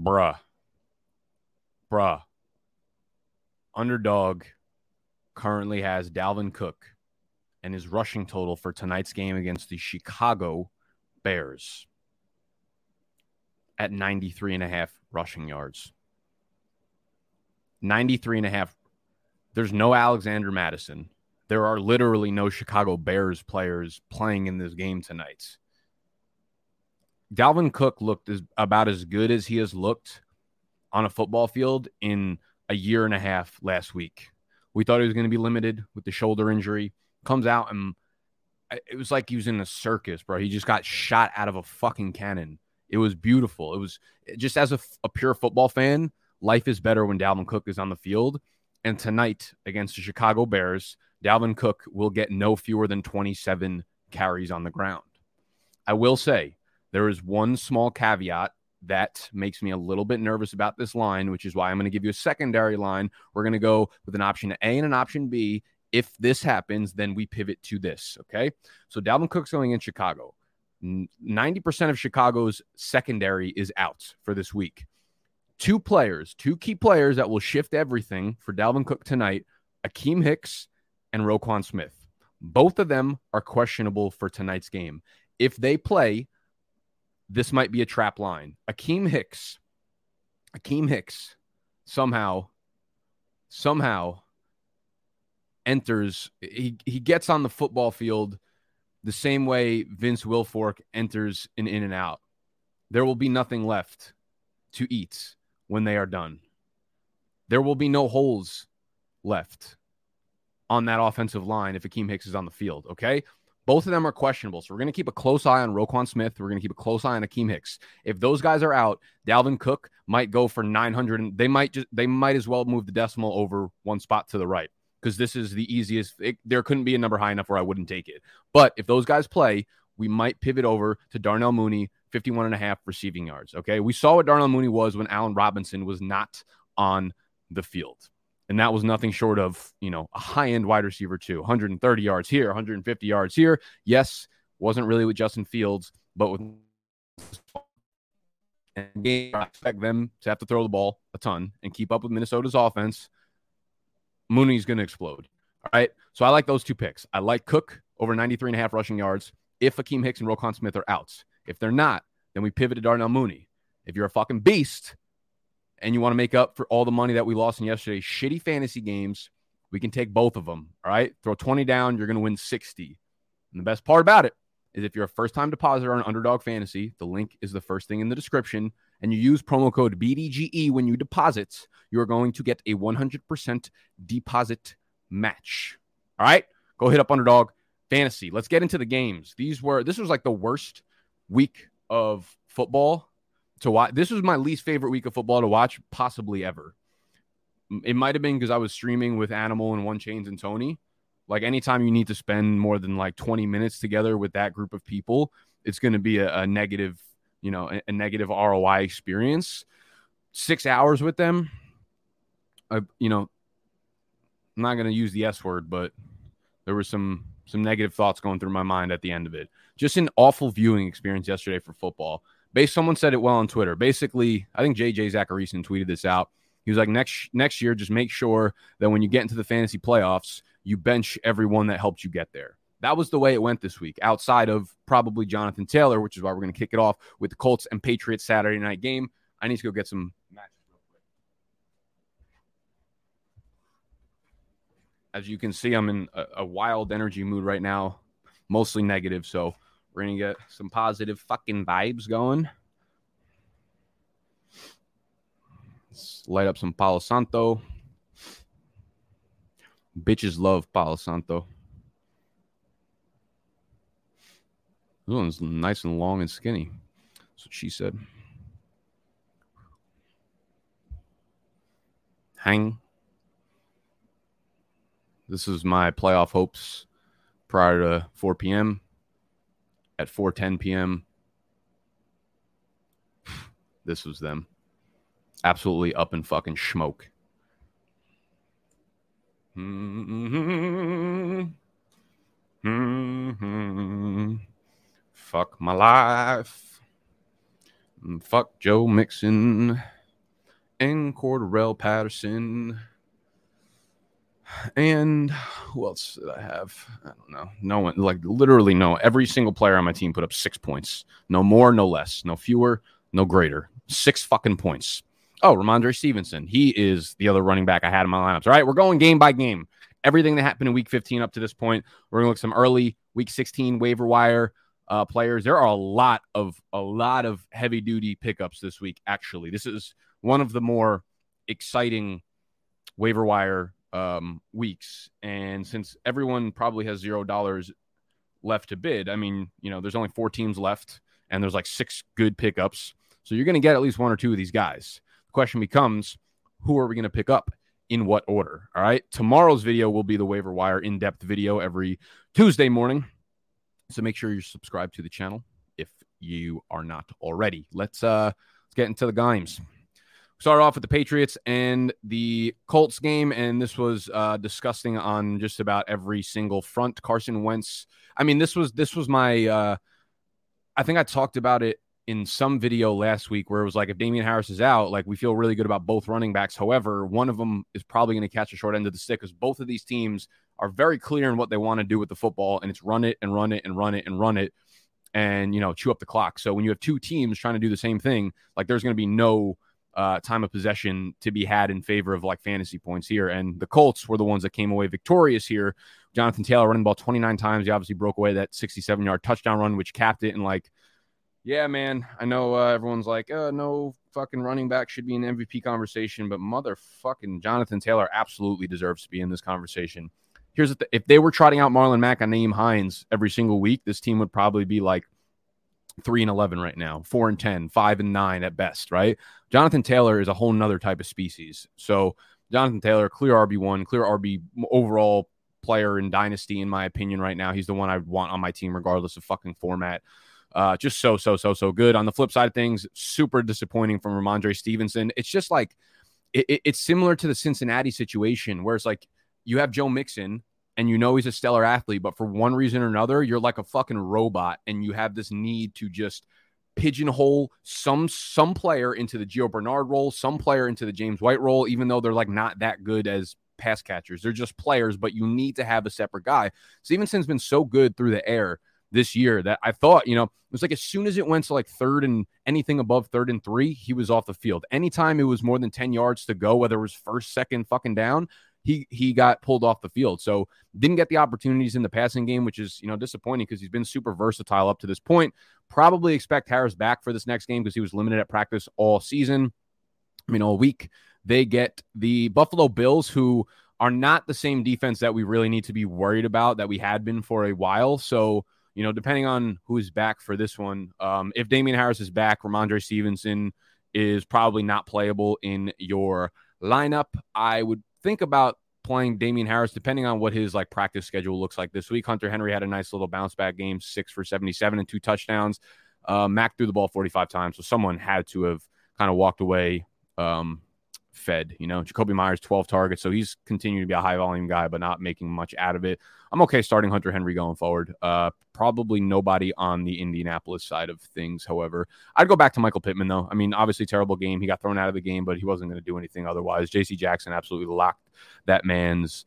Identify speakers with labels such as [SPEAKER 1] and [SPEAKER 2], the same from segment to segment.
[SPEAKER 1] Bruh. Bruh. Underdog currently has Dalvin Cook and his rushing total for tonight's game against the Chicago Bears at 93 and a half rushing yards. 93 and a half. There's no Alexander Mattison. There are literally no Chicago Bears players playing in this game tonight. Dalvin Cook looked as, about as good as he has looked on a football field in a year and a half last week. We thought he was going to be limited with the shoulder injury. Comes out and it was like he was in a circus, bro. He just got shot out of a fucking cannon. It was beautiful. It was just as a, a pure football fan, life is better when Dalvin Cook is on the field. And tonight against the Chicago Bears, Dalvin Cook will get no fewer than 27 carries on the ground. I will say there is one small caveat that makes me a little bit nervous about this line, which is why I'm going to give you a secondary line. We're going to go with an option A and an option B. If this happens, then we pivot to this. Okay. So Dalvin Cook's going in Chicago. 90% of Chicago's secondary is out for this week. Two players, two key players that will shift everything for Dalvin Cook tonight Akiem Hicks and Roquan Smith. Both of them are questionable for tonight's game. If they play, this might be a trap line. Akiem Hicks, Akiem Hicks somehow, somehow enters, he, he gets on the football field the same way Vince Wilfork enters an in and out. There will be nothing left to eat when they are done. There will be no holes left on that offensive line if Akiem Hicks is on the field. Okay. Both of them are questionable. So we're going to keep a close eye on Roquan Smith. We're going to keep a close eye on Akiem Hicks. If those guys are out, Dalvin Cook might go for 900. They might just, they might as well move the decimal over one spot to the right because this is the easiest. It, there couldn't be a number high enough where I wouldn't take it. But if those guys play, we might pivot over to Darnell Mooney, 51 and a half receiving yards. Okay. We saw what Darnell Mooney was when Allen Robinson was not on the field. And that was nothing short of, you know, a high end wide receiver, too. 130 yards here, 150 yards here. Yes, wasn't really with Justin Fields, but with game, I expect them to have to throw the ball a ton and keep up with Minnesota's offense. Mooney's going to explode. All right. So I like those two picks. I like Cook over 93 and a half rushing yards if Akiem Hicks and Roquan Smith are outs. If they're not, then we pivot to Darnell Mooney. If you're a fucking beast, and you want to make up for all the money that we lost in yesterday's shitty fantasy games, we can take both of them. All right. Throw 20 down, you're going to win 60. And the best part about it is if you're a first time depositor on Underdog Fantasy, the link is the first thing in the description, and you use promo code BDGE when you deposit, you're going to get a 100% deposit match. All right. Go hit up Underdog Fantasy. Let's get into the games. These were, this was like the worst week of football to watch. This was my least favorite week of football to watch, possibly ever. It might have been because I was streaming with Animal and One Chains and Tony. Like anytime you need to spend more than like 20 minutes together with that group of people, it's going to be a, a, negative, you know, a, a, negative ROI experience. Six hours with them, I, you know, I'm not going to use the S word, but there was some some negative thoughts going through my mind at the end of it. Just an awful viewing experience yesterday for football. Base someone said it well on Twitter. Basically, I think JJ Zachariason tweeted this out. He was like, next next year, just make sure that when you get into the fantasy playoffs, you bench everyone that helped you get there. That was the way it went this week, outside of probably Jonathan Taylor, which is why we're going to kick it off with the Colts and Patriots Saturday night game. I need to go get some matches real quick. As you can see, I'm in a, a wild energy mood right now, mostly negative. So we're going to get some positive fucking vibes going. Let's light up some Palo Santo. Bitches love Palo Santo. This one's nice and long and skinny. That's what she said. Hang. This is my playoff hopes prior to 4 p.m at 4:10 p.m. this was them. Absolutely up in fucking smoke. Mm-hmm. Mm-hmm. Fuck my life. Mm, fuck Joe Mixon and Cordarrelle Patterson. And who else did I have? I don't know. No one, like literally no. Every single player on my team put up six points. No more, no less. No fewer, no greater. Six fucking points. Oh, Rhamondre Stevenson. He is the other running back I had in my lineups. All right, we're going game by game. Everything that happened in week 15 up to this point. We're gonna look some early week 16 waiver wire uh, players. There are a lot of a lot of heavy duty pickups this week. Actually, this is one of the more exciting waiver wire um, weeks. And since everyone probably has zero dollars left to bid, I mean, you know, there's only four teams left, and there's like six good pickups. So you're going to get at least one or two of these guys. The question becomes, who are we going to pick up? In what order? All right. Tomorrow's video will be the waiver wire in depth video every Tuesday morning. So make sure you're subscribed to the channel if you are not already. Let's uh let's get into the games. Start off with the Patriots and the Colts game, and this was uh, disgusting on just about every single front. Carson Wentz. I mean, this was this was my. Uh, I think I talked about it in some video last week where it was like if Damien Harris is out, like we feel really good about both running backs. However, one of them is probably going to catch a short end of the stick because both of these teams are very clear in what they want to do with the football, and it's run it and run it and run it and run it, and you know chew up the clock. So when you have two teams trying to do the same thing, like there's going to be no uh, time of possession to be had in favor of like fantasy points here. And the Colts were the ones that came away victorious here. Jonathan Taylor running the ball 29 times. He obviously broke away that 67 yard touchdown run, which capped it. And like, yeah, man, I know uh, everyone's like, uh, no fucking running back should be in MVP conversation, but motherfucking Jonathan Taylor absolutely deserves to be in this conversation here's the th- if they were trotting out Marlon Mack and Nyheim Hines every single week, this team would probably be like three and eleven right now, four and 10, five and nine at best, right? Jonathan Taylor is a whole nother type of species. So Jonathan Taylor, clear RB one, clear RB overall player in dynasty, in my opinion, right now. He's the one I want on my team, regardless of fucking format. Uh, just so, so, so, so good. On the flip side of things, super disappointing from Rhamondre Stevenson. It's just like it, it, it's similar to the Cincinnati situation where it's like you have Joe Mixon and you know he's a stellar athlete, but for one reason or another, you're like a fucking robot and you have this need to just pigeonhole some some player into the Gio Bernard role, some player into the James White role, even though they're like not that good as pass catchers. They're just players, but you need to have a separate guy. Stevenson's been so good through the air this year that I thought, you know, it was like as soon as it went to like third and anything above third and three, he was off the field. Anytime it was more than 10 yards to go, whether it was first, second, fucking down, he he got pulled off the field. So didn't get the opportunities in the passing game, which is you know disappointing because he's been super versatile up to this point. Probably expect Harris back for this next game because he was limited at practice all season. I mean, all week. They get the Buffalo Bills, who are not the same defense that we really need to be worried about that we had been for a while. So, you know, depending on who's back for this one, um, if Damien Harris is back, Rhamondre Stevenson is probably not playable in your lineup. I would think about playing Damien Harris, depending on what his like practice schedule looks like this week. Hunter Henry had a nice little bounce back game, six for 77 and two touchdowns. Uh, Mac threw the ball 45 times, so someone had to have kind of walked away um, fed. You know, Jakobi Meyers 12 targets, so he's continuing to be a high volume guy, but not making much out of it. I'm okay starting Hunter Henry going forward. Uh, probably nobody on the Indianapolis side of things. However, I'd go back to Michael Pittman though. I mean, obviously terrible game. He got thrown out of the game, but he wasn't going to do anything otherwise. J.C. Jackson absolutely locked that man's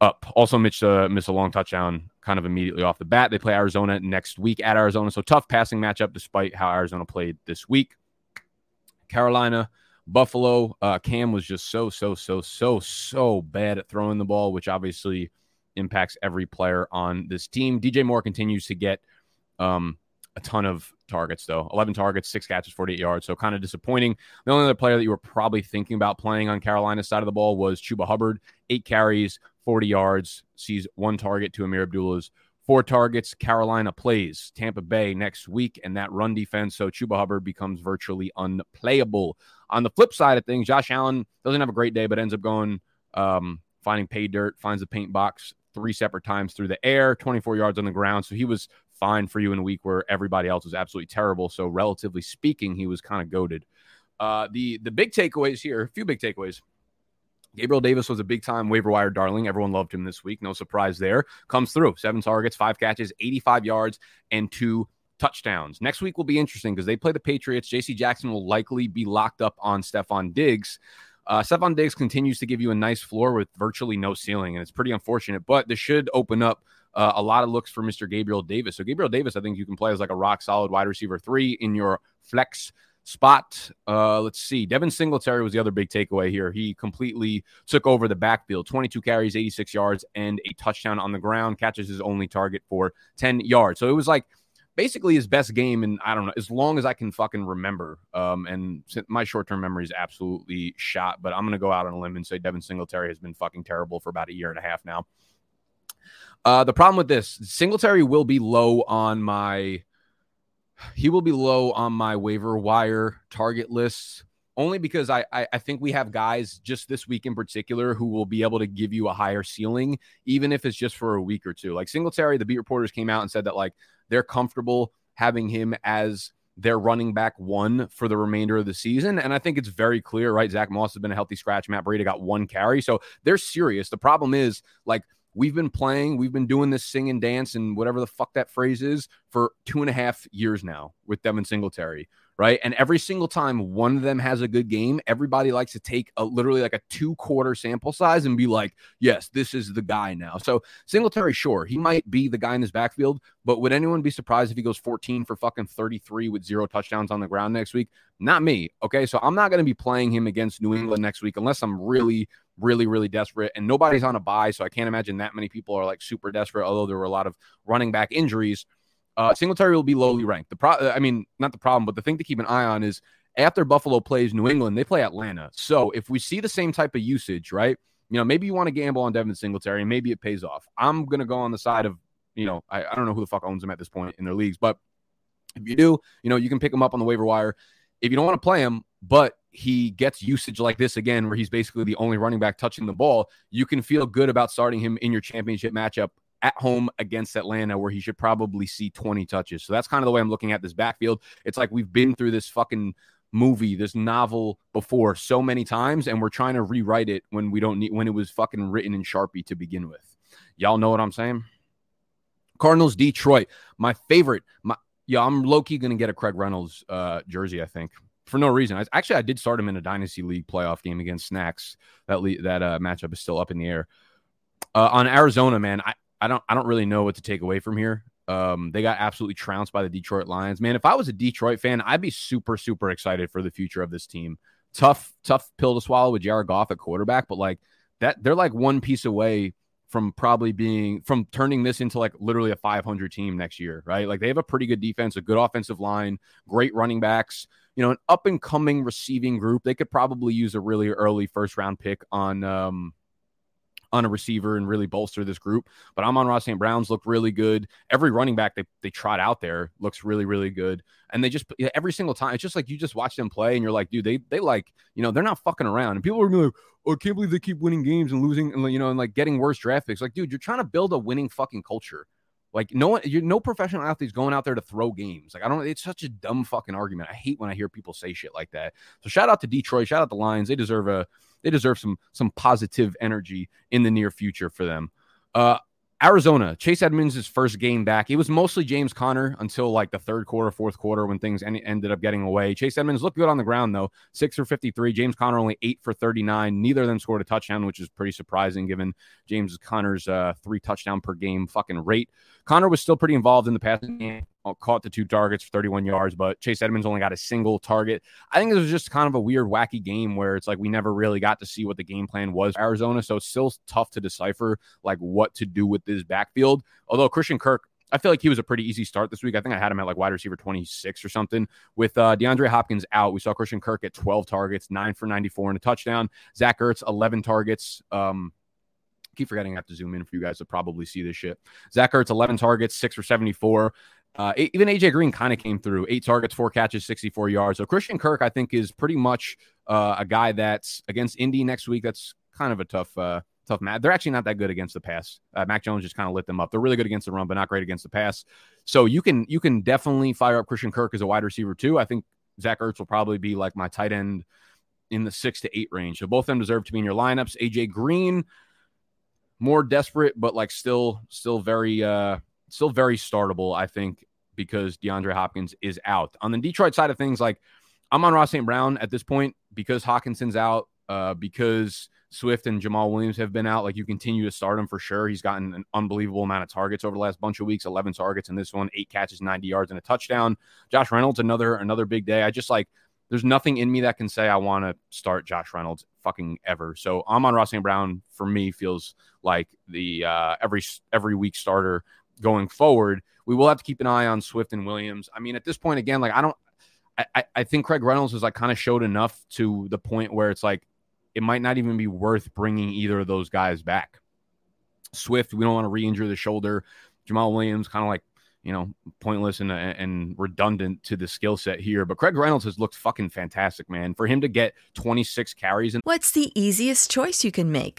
[SPEAKER 1] up. Also, Mitch uh, missed a long touchdown kind of immediately off the bat. They play Arizona next week at Arizona, so tough passing matchup despite how Arizona played this week. Carolina Buffalo, uh, Cam was just so, so, so, so, so bad at throwing the ball, which obviously impacts every player on this team. DJ Moore continues to get um, a ton of targets, though 11 targets, six catches, 48 yards. So kind of disappointing. The only other player that you were probably thinking about playing on Carolina's side of the ball was Chuba Hubbard, eight carries, 40 yards, sees one target to Ameer Abdullah's Four targets. Carolina plays Tampa Bay next week, and that run defense. So Chuba Hubbard becomes virtually unplayable. On the flip side of things, Josh Allen doesn't have a great day, but ends up going um, finding pay dirt, finds the paint box three separate times through the air, 24 yards on the ground. So he was fine for you in a week where everybody else was absolutely terrible. So relatively speaking, he was kind of goaded. Uh, the the big takeaways here, a few big takeaways. Gabriel Davis was a big time waiver wire darling. Everyone loved him this week. No surprise there. Comes through seven targets, five catches, 85 yards, and two touchdowns. Next week will be interesting because they play the Patriots. JC Jackson will likely be locked up on Stefon Diggs. Uh, Stefon Diggs continues to give you a nice floor with virtually no ceiling, and it's pretty unfortunate, but this should open up uh, a lot of looks for Mr. Gabriel Davis. So, Gabriel Davis, I think you can play as like a rock solid wide receiver three in your flex spot. Uh, let's see. Devin Singletary was the other big takeaway here. He completely took over the backfield 22 carries, 86 yards, and a touchdown on the ground, catches his only target for 10 yards. So, it was like, basically his best game and I don't know as long as I can fucking remember. Um, and my short term memory is absolutely shot, but I'm gonna go out on a limb and say Devin Singletary has been fucking terrible for about a year and a half now. Uh, the problem with this Singletary will be low on my he will be low on my waiver wire target lists only because I, I, I think we have guys just this week in particular who will be able to give you a higher ceiling, even if it's just for a week or two. Like Singletary, the beat reporters came out and said that like they're comfortable having him as their running back one for the remainder of the season. And I think it's very clear, right? Zach Moss has been a healthy scratch. Matt Breida got one carry. So they're serious. The problem is like we've been playing, we've been doing this sing and dance and whatever the fuck that phrase is for two and a half years now with Devin Singletary right? And every single time one of them has a good game, everybody likes to take a literally like a two quarter sample size and be like, yes, this is the guy now. So Singletary, sure, he might be the guy in his backfield, but would anyone be surprised if he goes 14 for fucking 33 with zero touchdowns on the ground next week? Not me. Okay. So I'm not going to be playing him against New England next week unless I'm really, really, really desperate. And nobody's on a buy. So I can't imagine that many people are like super desperate, although there were a lot of running back injuries. Uh, Singletary will be lowly ranked. The pro, I mean, not the problem, but the thing to keep an eye on is after Buffalo plays New England, they play Atlanta. So if we see the same type of usage, right? You know, maybe you want to gamble on Devin Singletary, and maybe it pays off. I'm gonna go on the side of, you know, I, I don't know who the fuck owns him at this point in their leagues, but if you do, you know, you can pick him up on the waiver wire. If you don't want to play him, but he gets usage like this again, where he's basically the only running back touching the ball, you can feel good about starting him in your championship matchup at home against Atlanta, where he should probably see 20 touches. So that's kind of the way I'm looking at this backfield. It's like we've been through this fucking movie, this novel before so many times, and we're trying to rewrite it when we don't need when it was fucking written in Sharpie to begin with. Y'all know what I'm saying? Cardinals, Detroit. My favorite. My yeah, I'm low key gonna get a Craig Reynolds uh, jersey. I think for no reason. I, actually, I did start him in a dynasty league playoff game against Snacks. That le- that uh, matchup is still up in the air. Uh, on Arizona, man, I, I don't I don't really know what to take away from here. Um, they got absolutely trounced by the Detroit Lions. Man, if I was a Detroit fan, I'd be super super excited for the future of this team. Tough tough pill to swallow with Jared Goff at quarterback, but like that they're like one piece away from probably being from turning this into like literally a 500 team next year, right? Like they have a pretty good defense, a good offensive line, great running backs, you know, an up and coming receiving group. They could probably use a really early first round pick on um on a receiver and really bolster this group. But Amon-Ra St. Brown's look really good. Every running back they, they trot out there looks really, really good. And they just every single time, it's just like you just watch them play and you're like, dude, they they like, you know, they're not fucking around. And people are like, oh, I can't believe they keep winning games and losing and you know, and like getting worse draft picks. Like, dude, you're trying to build a winning fucking culture. Like no one, you're no professional athletes going out there to throw games. Like I don't. It's such a dumb fucking argument. I hate when I hear people say shit like that. So shout out to Detroit. Shout out the Lions. They deserve a they deserve some some positive energy in the near future for them. Uh, Arizona, Chase Edmonds' first game back. It was mostly James Conner until like the third quarter, fourth quarter when things en- ended up getting away. Chase Edmonds looked good on the ground though, six for 53. James Conner only eight for 39. Neither of them scored a touchdown, which is pretty surprising given James Conner's uh, three touchdown per game fucking rate. Conner was still pretty involved in the passing game, caught the two targets for 31 yards, but Chase Edmonds only got a single target. I think it was just kind of a weird, wacky game where it's like we never really got to see what the game plan was Arizona. So it's still tough to decipher like what to do with this backfield. Although Christian Kirk, I feel like he was a pretty easy start this week. I think I had him at like wide receiver 26 or something. With uh, DeAndre Hopkins out, we saw Christian Kirk at 12 targets, nine for 94 and a touchdown. Zach Ertz, 11 targets. Um, keep forgetting I have to zoom in for you guys to probably see this shit. Zach Ertz, 11 targets, six for 74. Uh, even AJ Green kind of came through eight targets, four catches, 64 yards. So Christian Kirk, I think, is pretty much uh, a guy that's against Indy next week. That's kind of a tough, uh, tough match. They're actually not that good against the pass. Uh, Mac Jones just kind of lit them up. They're really good against the run, but not great against the pass. So you can you can definitely fire up Christian Kirk as a wide receiver too. I think Zach Ertz will probably be like my tight end in the six to eight range. So both of them deserve to be in your lineups. AJ Green more desperate, but like still, still very, uh, still very startable. I think because DeAndre Hopkins is out. On the Detroit side of things, like Amon-Ra St. Brown at this point because Hockenson's out, uh, because Swift and Jamaal Williams have been out. Like you continue to start him for sure. He's gotten an unbelievable amount of targets over the last bunch of weeks 11 targets in this one, eight catches, 90 yards, and a touchdown. Josh Reynolds, another another big day. I just like there's nothing in me that can say I want to start Josh Reynolds fucking ever. So Amon-Ra St. Brown for me feels like the uh, every every week starter going forward. We will have to keep an eye on Swift and Williams. I mean, at this point, again, like I don't, I, I think Craig Reynolds has like kind of showed enough to the point where it's like it might not even be worth bringing either of those guys back. Swift, we don't want to re-injure the shoulder. Jamaal Williams, kind of like you know, pointless and, and redundant to the skill set here. But Craig Reynolds has looked fucking fantastic, man. For him to get 26 carries. And-
[SPEAKER 2] What's the easiest choice you can make?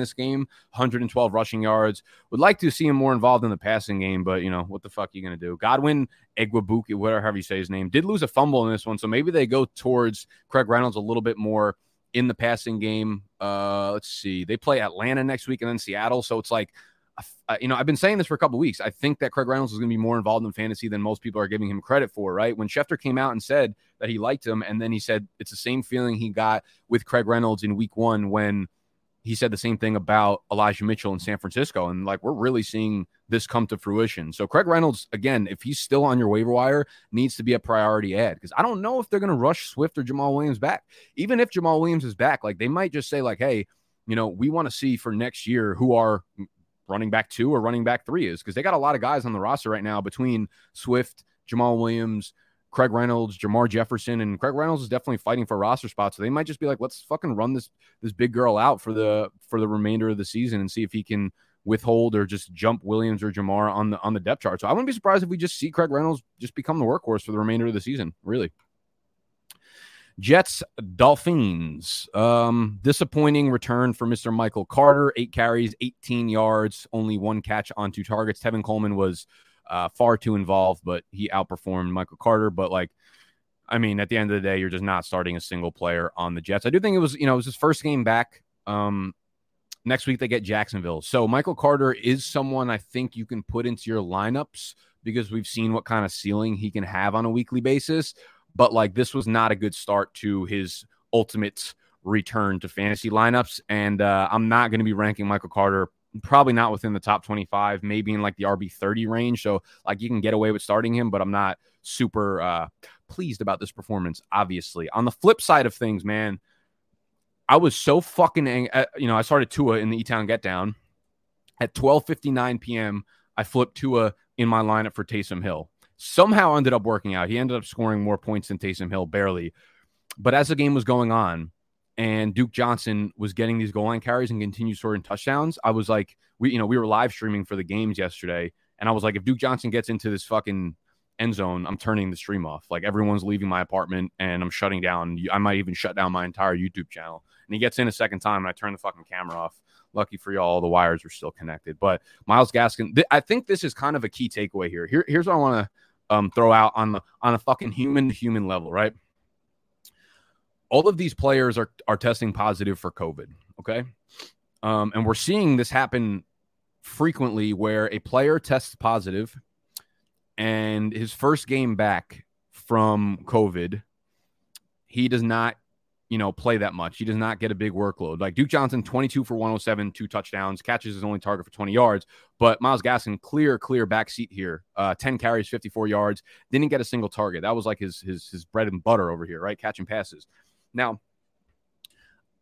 [SPEAKER 1] this game, 112 rushing yards. Would like to see him more involved in the passing game, but you know what the fuck are you gonna do? Godwin Igwebuike, whatever you say his name, did lose a fumble in this one, so maybe they go towards Craig Reynolds a little bit more in the passing game. Uh, let's see, they play Atlanta next week and then Seattle, so it's like. You know, I've been saying this for a couple weeks. I think that Craig Reynolds is going to be more involved in fantasy than most people are giving him credit for, right? When Schefter came out and said that he liked him, and then he said it's the same feeling he got with Craig Reynolds in week one when he said the same thing about Elijah Mitchell in San Francisco. And like, we're really seeing this come to fruition. So, Craig Reynolds, again, if he's still on your waiver wire, needs to be a priority ad because I don't know if they're going to rush Swift or Jamaal Williams back. Even if Jamaal Williams is back, like, they might just say, like, hey, you know, we want to see for next year who are running back two or running back three is because they got a lot of guys on the roster right now between Swift, Jamaal Williams, Craig Reynolds, Jermar Jefferson, and Craig Reynolds is definitely fighting for roster spots. So they might just be like, let's fucking run this this big girl out for the for the remainder of the season and see if he can withhold or just jump Williams or Jamar on the on the depth chart. So I wouldn't be surprised if we just see Craig Reynolds just become the workhorse for the remainder of the season. Really. Jets Dolphins. Um, disappointing return for Mr. Michael Carter. Eight carries, 18 yards, only one catch on two targets. Tevin Coleman was uh, far too involved, but he outperformed Michael Carter. But like, I mean, at the end of the day, you're just not starting a single player on the Jets. I do think it was, you know, it was his first game back. Um, next week they get Jacksonville. So Michael Carter is someone I think you can put into your lineups because we've seen what kind of ceiling he can have on a weekly basis. But like, this was not a good start to his ultimate return to fantasy lineups. And uh, I'm not going to be ranking Michael Carter probably not within the top 25, maybe in like the RB 30 range. So like you can get away with starting him, but I'm not super uh, pleased about this performance. Obviously, on the flip side of things, man, I was so fucking ang- uh, you know I started Tua in the E Town Get Down at 12:59 p.m. I flipped Tua in my lineup for Taysom Hill. Somehow ended up working out. He ended up scoring more points than Taysom Hill, barely. But as the game was going on, and Duke Johnson was getting these goal line carries and continued scoring touchdowns, I was like, we, you know, we were live streaming for the games yesterday, and I was like, if Duke Johnson gets into this fucking end zone, I'm turning the stream off. Like everyone's leaving my apartment, and I'm shutting down. I might even shut down my entire YouTube channel. And he gets in a second time, and I turn the fucking camera off. Lucky for y'all, the wires are still connected. But Myles Gaskin, th- I think this is kind of a key takeaway here. here here's what I want to um, throw out on the on a fucking human to human level, right? All of these players are are testing positive for COVID. Okay, um, and we're seeing this happen frequently, where a player tests positive, and his first game back from COVID, he does not you know, play that much. He does not get a big workload. Like Duke Johnson, 22 for 107, two touchdowns, catches his only target for 20 yards. But Myles Gaskin, clear, clear back seat here. Uh, 10 carries, 54 yards, didn't get a single target. That was like his his his bread and butter over here, right? Catching passes. Now,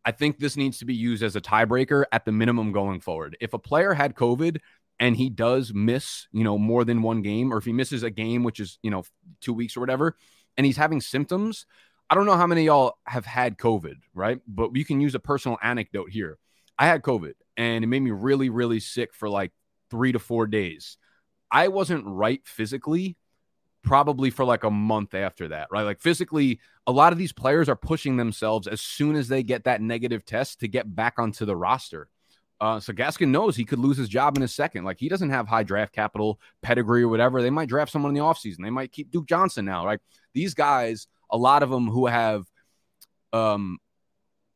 [SPEAKER 1] I think this needs to be used as a tiebreaker at the minimum going forward. If a player had COVID and he does miss, you know, more than one game, or if he misses a game, which is, you know, two weeks or whatever, and he's having symptoms, I don't know how many y'all have had COVID, right? But you can use a personal anecdote here. I had COVID and it made me really, really sick for like three to four days. I wasn't right physically, probably for like a month after that, right? Like physically, a lot of these players are pushing themselves as soon as they get that negative test to get back onto the roster. Uh, so Gaskin knows he could lose his job in a second. Like he doesn't have high draft capital, pedigree, or whatever. They might draft someone in the offseason. They might keep Duke Johnson now, right? These guys a lot of them who have um,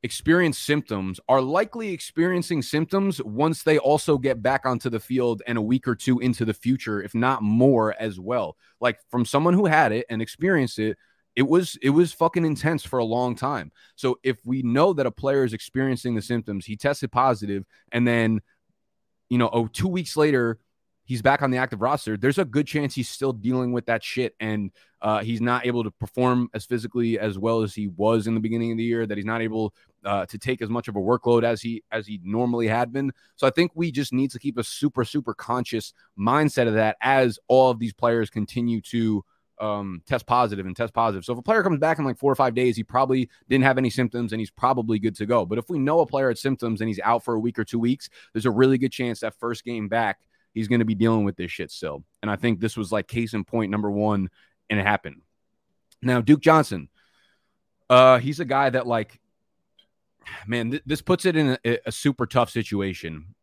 [SPEAKER 1] experienced symptoms are likely experiencing symptoms once they also get back onto the field and a week or two into the future, if not more as well. Like from someone who had it and experienced it, it was it was fucking intense for a long time. So if we know that a player is experiencing the symptoms, he tested positive, and then you know, oh, two weeks later he's back on the active roster, there's a good chance he's still dealing with that shit and uh, he's not able to perform as physically as well as he was in the beginning of the year. That he's not able uh, to take as much of a workload as he as he normally had been. So I think we just need to keep a super super conscious mindset of that as all of these players continue to um, test positive and test positive. So if a player comes back in like four or five days, he probably didn't have any symptoms and he's probably good to go. But if we know a player had symptoms and he's out for a week or two weeks, there's a really good chance that first game back he's going to be dealing with this shit still. And I think this was like case in point number one, and it happened. Now, Duke Johnson, uh, he's a guy that like, man, th- this puts it in a, a super tough situation.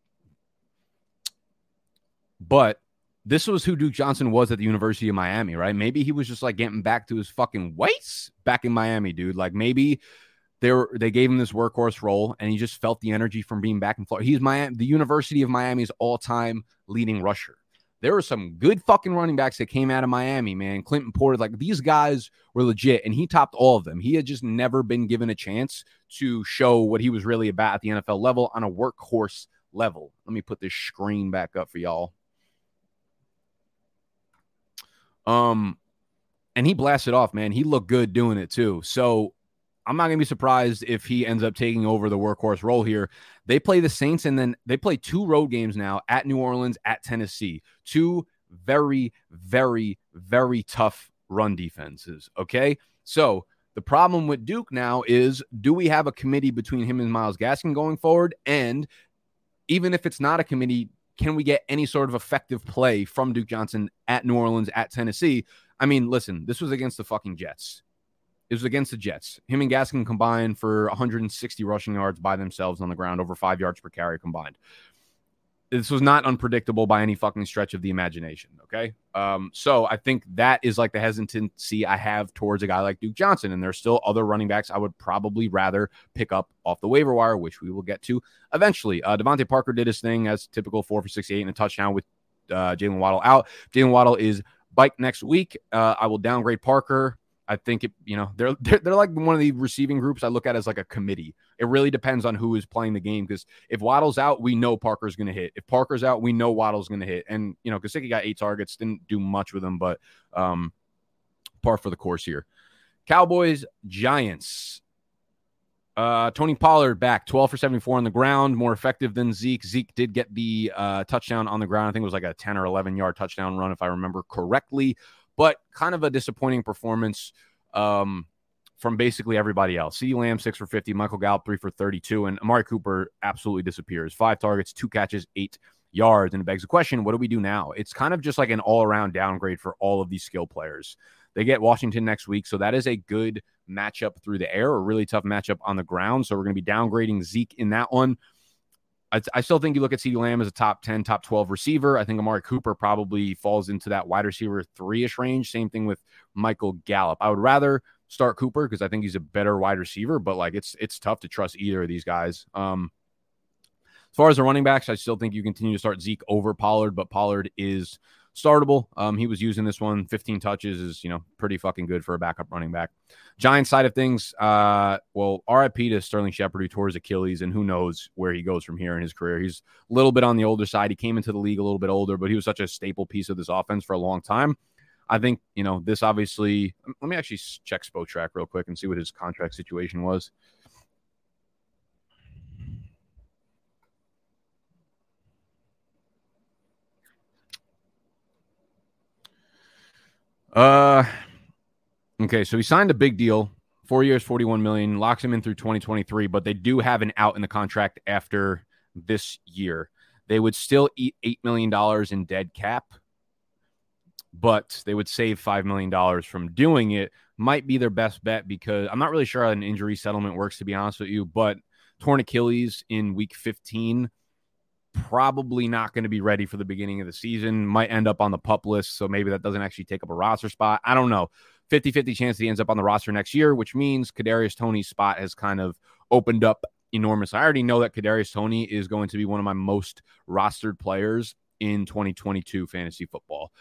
[SPEAKER 1] But this was who Duke Johnson was at the University of Miami, right? Maybe he was just like getting back to his fucking ways back in Miami, dude. Like maybe they were they gave him this workhorse role, and he just felt the energy from being back in Florida. He's Miami, the University of Miami's all-time leading rusher. There were some good fucking running backs that came out of Miami, man. Clinton Portis, like these guys were legit, and he topped all of them. He had just never been given a chance to show what he was really about at the NFL level on a workhorse level. Let me put this screen back up for y'all. Um, and he blasted off, man. He looked good doing it too. So I'm not to be surprised if he ends up taking over the workhorse role here. They play the Saints and then they play two road games now at New Orleans, at Tennessee. Two very, very, very tough run defenses. Okay. So the problem with Duke now is do we have a committee between him and Myles Gaskin going forward? And even if it's not a committee, can we get any sort of effective play from Duke Johnson at New Orleans, at Tennessee? I mean, listen, this was against the fucking Jets. It was against the Jets. Him and Gaskin combined for 160 rushing yards by themselves on the ground, over five yards per carry combined. This was not unpredictable by any fucking stretch of the imagination. Okay. Um, so I think that is like the hesitancy I have towards a guy like Duke Johnson. And there's still other running backs I would probably rather pick up off the waiver wire, which we will get to eventually. Uh, DeVante Parker did his thing as typical four for 68 and a touchdown with uh, Jaylen Waddle out. Jaylen Waddle is bike next week. Uh, I will downgrade Parker I think it, you know, they're, they're they're like one of the receiving groups I look at as like a committee. It really depends on who is playing the game because if Waddle's out, we know Parker's going to hit. If Parker's out, we know Waddle's going to hit. And you know, Gesicki got eight targets, didn't do much with them, but um, par for the course here. Cowboys Giants. Uh, Tony Pollard back 12 for 74 on the ground, more effective than Zeke. Zeke did get the uh, touchdown on the ground. I think it was like a 10 or 11 yard touchdown run, if I remember correctly but kind of a disappointing performance um, from basically everybody else. CeeDee Lamb, six for 50, Michael Gallup, three for 32, and Amari Cooper absolutely disappears. Five targets, two catches, eight yards. And it begs the question what do we do now? It's kind of just like an all around downgrade for all of these skill players. They get Washington next week, so that is a good matchup through the air, a really tough matchup on the ground. So we're going to be downgrading Zeke in that one. I, I still think you look at CeeDee Lamb as a top 10, top 12 receiver. I think Amari Cooper probably falls into that wide receiver three ish range. Same thing with Michael Gallup. I would rather start Cooper because I think he's a better wide receiver, but like it's it's tough to trust either of these guys. Um, as far as the running backs, I still think you continue to start Zeke over Pollard, but Pollard is startable. Um, he was using this one. 15 touches is, you know, pretty fucking good for a backup running back. Giant side of things, uh, well, RIP to Sterling Shepard, who tore his Achilles, and who knows where he goes from here in his career. He's a little bit on the older side. He came into the league a little bit older, but he was such a staple piece of this offense for a long time. I think, you know, this obviously, let me actually check Spotrac real quick and see what his contract situation was. Uh, okay, so he signed a big deal, four years, forty-one million, locks him in through twenty twenty-three. But they do have an out in the contract after this year. They would still eat eight million dollars in dead cap, but they would save five million dollars from doing it. Might be their best bet because I'm not really sure how an injury settlement works, to be honest with you. But torn Achilles in week 15 probably not going to be ready for the beginning of the season. Might end up on the pup list. So maybe that doesn't actually take up a roster spot. I don't know. 50 50 chance he ends up on the roster next year, which means Kadarius Toney's spot has kind of opened up enormous. I already know that Kadarius Toney is going to be one of my most rostered players in 2022 fantasy football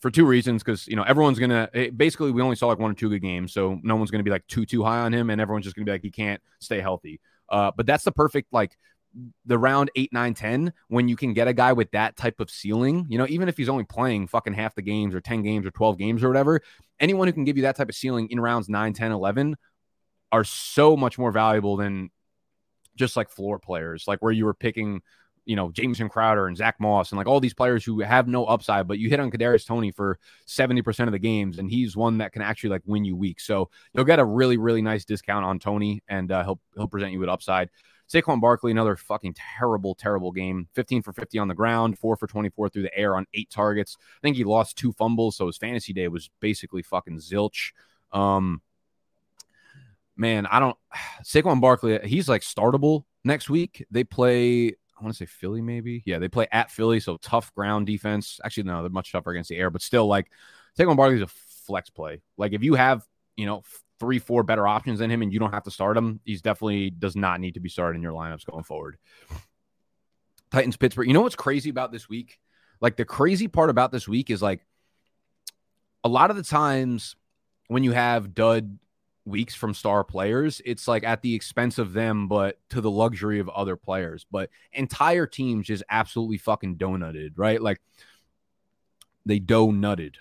[SPEAKER 1] for two reasons because you know everyone's gonna eh, basically we only saw like one or two good games so no one's gonna be like too too high on him and everyone's just gonna be like he can't stay healthy uh, but that's the perfect like the round eight, nine, 10, when you can get a guy with that type of ceiling, you know, even if he's only playing fucking half the games or 10 games or 12 games or whatever, anyone who can give you that type of ceiling in rounds 9, 10, 11 are so much more valuable than just like floor players, like where you were picking, you know, Jamison Crowder and Zach Moss and like all these players who have no upside, but you hit on Kadarius Toney for 70% of the games, and he's one that can actually like win you weeks. So you'll get a really, really nice discount on Toney and uh, he'll he'll present you with upside. Saquon Barkley, another fucking terrible, terrible game. 15 for 50 on the ground, four for 24 through the air on eight targets. I think he lost two fumbles, so his fantasy day was basically fucking zilch. Um, man, I don't. Saquon Barkley, he's like startable next week. They play. I want to say Philly, maybe. Yeah, they play at Philly, so tough ground defense. Actually, no, they're much tougher against the air, but still, like Saquon Barkley's a flex play. Like if you have, you know, three, four better options than him and you don't have to start him, he's definitely does not need to be started in your lineups going forward. Titans, Pittsburgh. You know what's crazy about this week? Like the crazy part about this week is like a lot of the times when you have dud weeks from star players, it's like at the expense of them, but to the luxury of other players. But entire teams just absolutely fucking donutted, right? Like they donutted.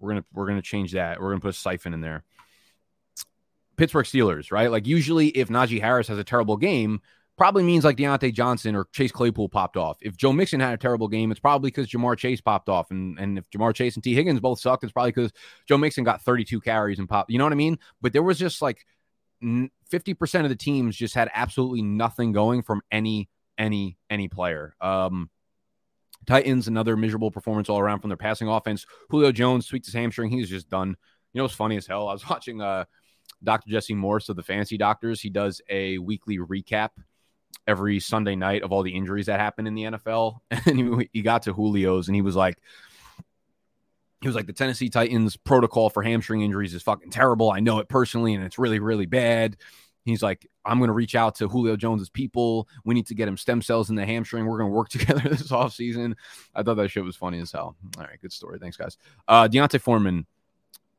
[SPEAKER 1] We're gonna we're gonna change that. We're gonna put a siphon in there. Pittsburgh Steelers, right? Like usually if Najee Harris has a terrible game, probably means like Diontae Johnson or Chase Claypool popped off. If Joe Mixon had a terrible game, it's probably because Ja'Marr Chase popped off. And, and if Ja'Marr Chase and Tee Higgins both sucked, it's probably because Joe Mixon got 32 carries and popped. You know what I mean? But there was just like 50% of the teams just had absolutely nothing going from any, any, any player. Um, Titans, another miserable performance all around from their passing offense. Julio Jones tweaked his hamstring. He's just done. You know, it's funny as hell. I was watching uh Dr. Jesse Morse of the Fantasy Doctors. He does a weekly recap every Sunday night of all the injuries that happen in the NFL. And he, he got to Julio's and he was like, he was like, the Tennessee Titans protocol for hamstring injuries is fucking terrible. I know it personally, and it's really, really bad. He's like, I'm going to reach out to Julio Jones's people. We need to get him stem cells in the hamstring. We're going to work together this offseason. I thought that shit was funny as hell. All right, good story. Thanks, guys. Uh, D'Onta Foreman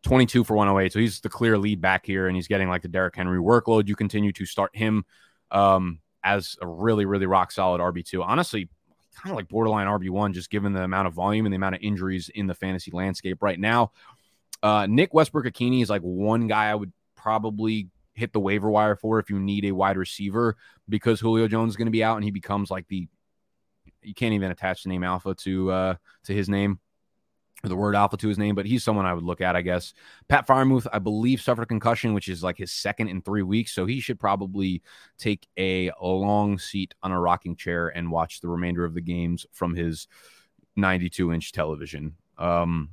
[SPEAKER 1] 22 for 108. So he's the clear lead back here, and he's getting like the Derrick Henry workload. You continue to start him um, as a really, really rock solid RB2. Honestly, kind of like borderline RB1, just given the amount of volume and the amount of injuries in the fantasy landscape right now. Uh, Nick Westbrook-Ikhine is like one guy I would probably hit the waiver wire for if you need a wide receiver because Julio Jones is going to be out and he becomes like the you can't even attach the name Alpha to uh to his name the word alpha to his name, but he's someone I would look at, I guess. Pat Freiermuth, I believe, suffered a concussion, which is like his second in three weeks. So he should probably take a long seat on a rocking chair and watch the remainder of the games from his 92 inch television. Um,